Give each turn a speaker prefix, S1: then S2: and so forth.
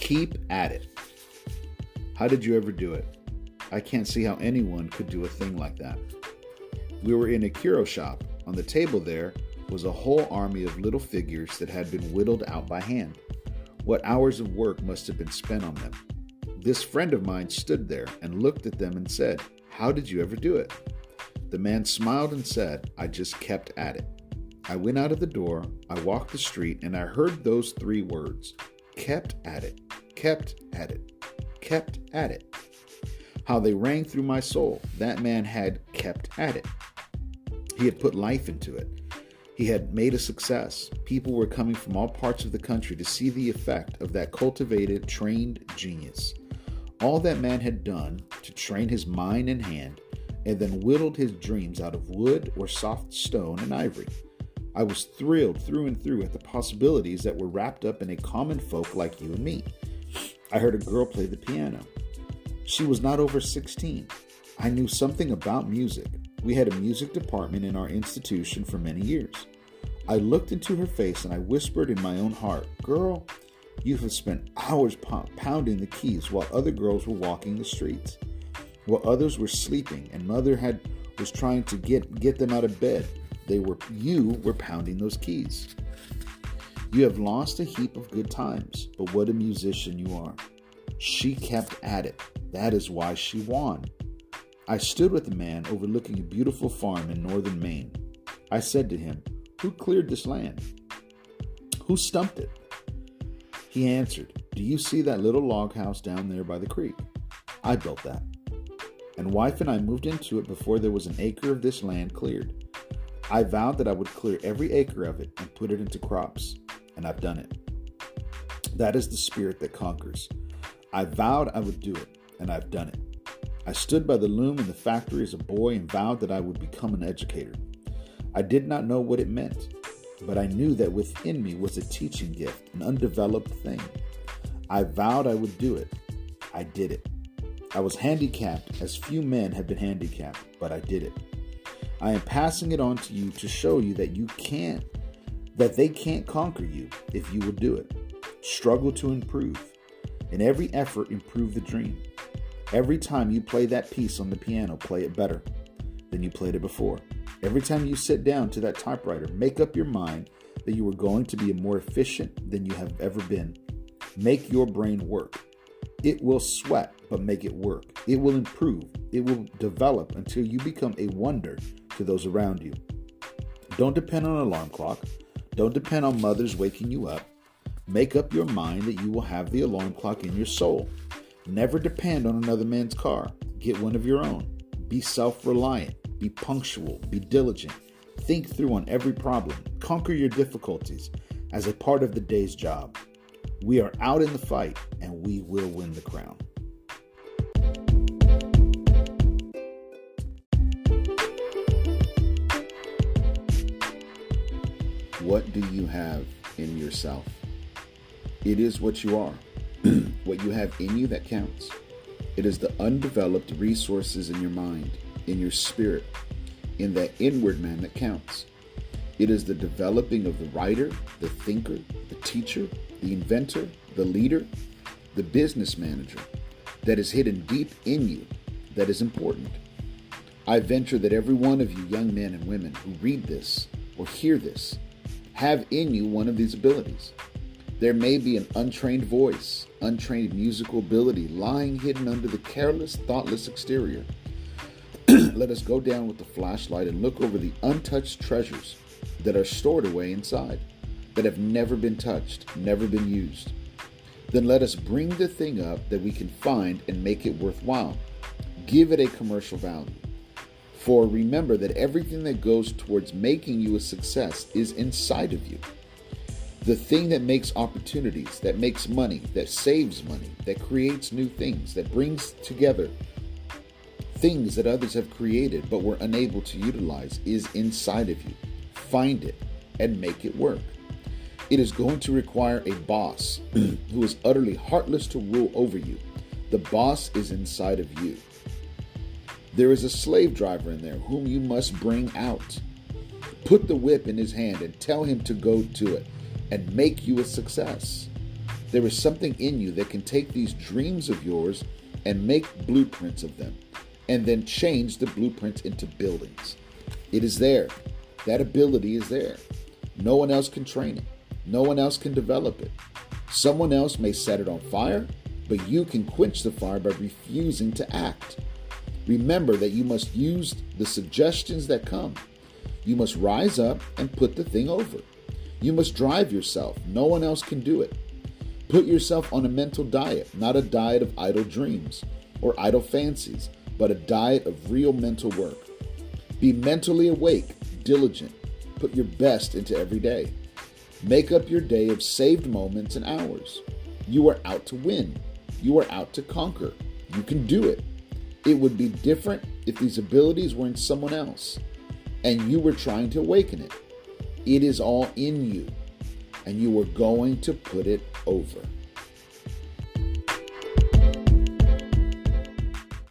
S1: Keep at it. How did you ever do it? I can't see how anyone could do a thing like that. We were in a curio shop. On the table there was a whole army of little figures that had been whittled out by hand. What hours of work must have been spent on them. This friend of mine stood there and looked at them and said, How did you ever do it? The man smiled and said, I just kept at it. I went out of the door, I walked the street, and I heard those three words kept at it, kept at it, kept at it. How they rang through my soul. That man had kept at it. He had put life into it. He had made a success. People were coming from all parts of the country to see the effect of that cultivated, trained genius. All that man had done to train his mind and hand, and then whittled his dreams out of wood or soft stone and ivory. I was thrilled through and through at the possibilities that were wrapped up in a common folk like you and me. I heard a girl play the piano. She was not over 16. I knew something about music. We had a music department in our institution for many years. I looked into her face and I whispered in my own heart, Girl, you have spent hours pounding the keys while other girls were walking the streets, while others were sleeping, and mother had was trying to get get them out of bed. They were you were pounding those keys. You have lost a heap of good times, but what a musician you are. She kept at it. That is why she won. I stood with the man overlooking a beautiful farm in northern Maine. I said to him, Who cleared this land? Who stumped it? He answered, Do you see that little log house down there by the creek? I built that. And wife and I moved into it before there was an acre of this land cleared. I vowed that I would clear every acre of it and put it into crops, and I've done it. That is the spirit that conquers. I vowed I would do it, and I've done it. I stood by the loom in the factory as a boy and vowed that I would become an educator. I did not know what it meant, but I knew that within me was a teaching gift, an undeveloped thing. I vowed I would do it. I did it. I was handicapped as few men have been handicapped, but I did it. I am passing it on to you to show you that you can't, that they can't conquer you if you will do it. Struggle to improve. In every effort, improve the dream. Every time you play that piece on the piano, play it better than you played it before. Every time you sit down to that typewriter, make up your mind that you are going to be more efficient than you have ever been. Make your brain work. It will sweat, but make it work. It will improve. It will develop until you become a wonder to those around you. Don't depend on an alarm clock. Don't depend on mothers waking you up. Make up your mind that you will have the alarm clock in your soul. Never depend on another man's car. Get one of your own. Be self reliant. Be punctual, be diligent, think through on every problem, conquer your difficulties as a part of the day's job. We are out in the fight and we will win the crown. What do you have in yourself? It is what you are, what you have in you that counts. It is the undeveloped resources in your mind in your spirit, in that inward man that counts. It is the developing of the writer, the thinker, the teacher, the inventor, the leader, the business manager that is hidden deep in you that is important. I venture that every one of you young men and women who read this or hear this have in you one of these abilities. There may be an untrained voice, untrained musical ability lying hidden under the careless, thoughtless exterior let us go down with the flashlight and look over the untouched treasures that are stored away inside, that have never been touched, never been used. Then let us bring the thing up that we can find and make it worthwhile. Give it a commercial value. For remember that everything that goes towards making you a success is inside of you. The thing that makes opportunities, that makes money, that saves money, that creates new things, that brings together things that others have created but were unable to utilize is inside of you. Find it and make it work. It is going to require a boss who is utterly heartless to rule over you. The boss is inside of you. There is a slave driver in there whom you must bring out. Put the whip in his hand and tell him to go to it and make you a success. There is something in you that can take these dreams of yours and make blueprints of them, and then change the blueprints into buildings. It is there. That ability is there. No one else can train it, no one else can develop it. Someone else may set it on fire, but you can quench the fire by refusing to act. Remember that you must use the suggestions that come. You must rise up and put the thing over. You must drive yourself. No one else can do it. Put yourself on a mental diet, not a diet of idle dreams or idle fancies, but a diet of real mental work. Be mentally awake, diligent. Put your best into every day. Make up your day of saved moments and hours. You are out to win. You are out to conquer. You can do it. It would be different if these abilities were in someone else and you were trying to awaken it. It is all in you, and you are going to put it over.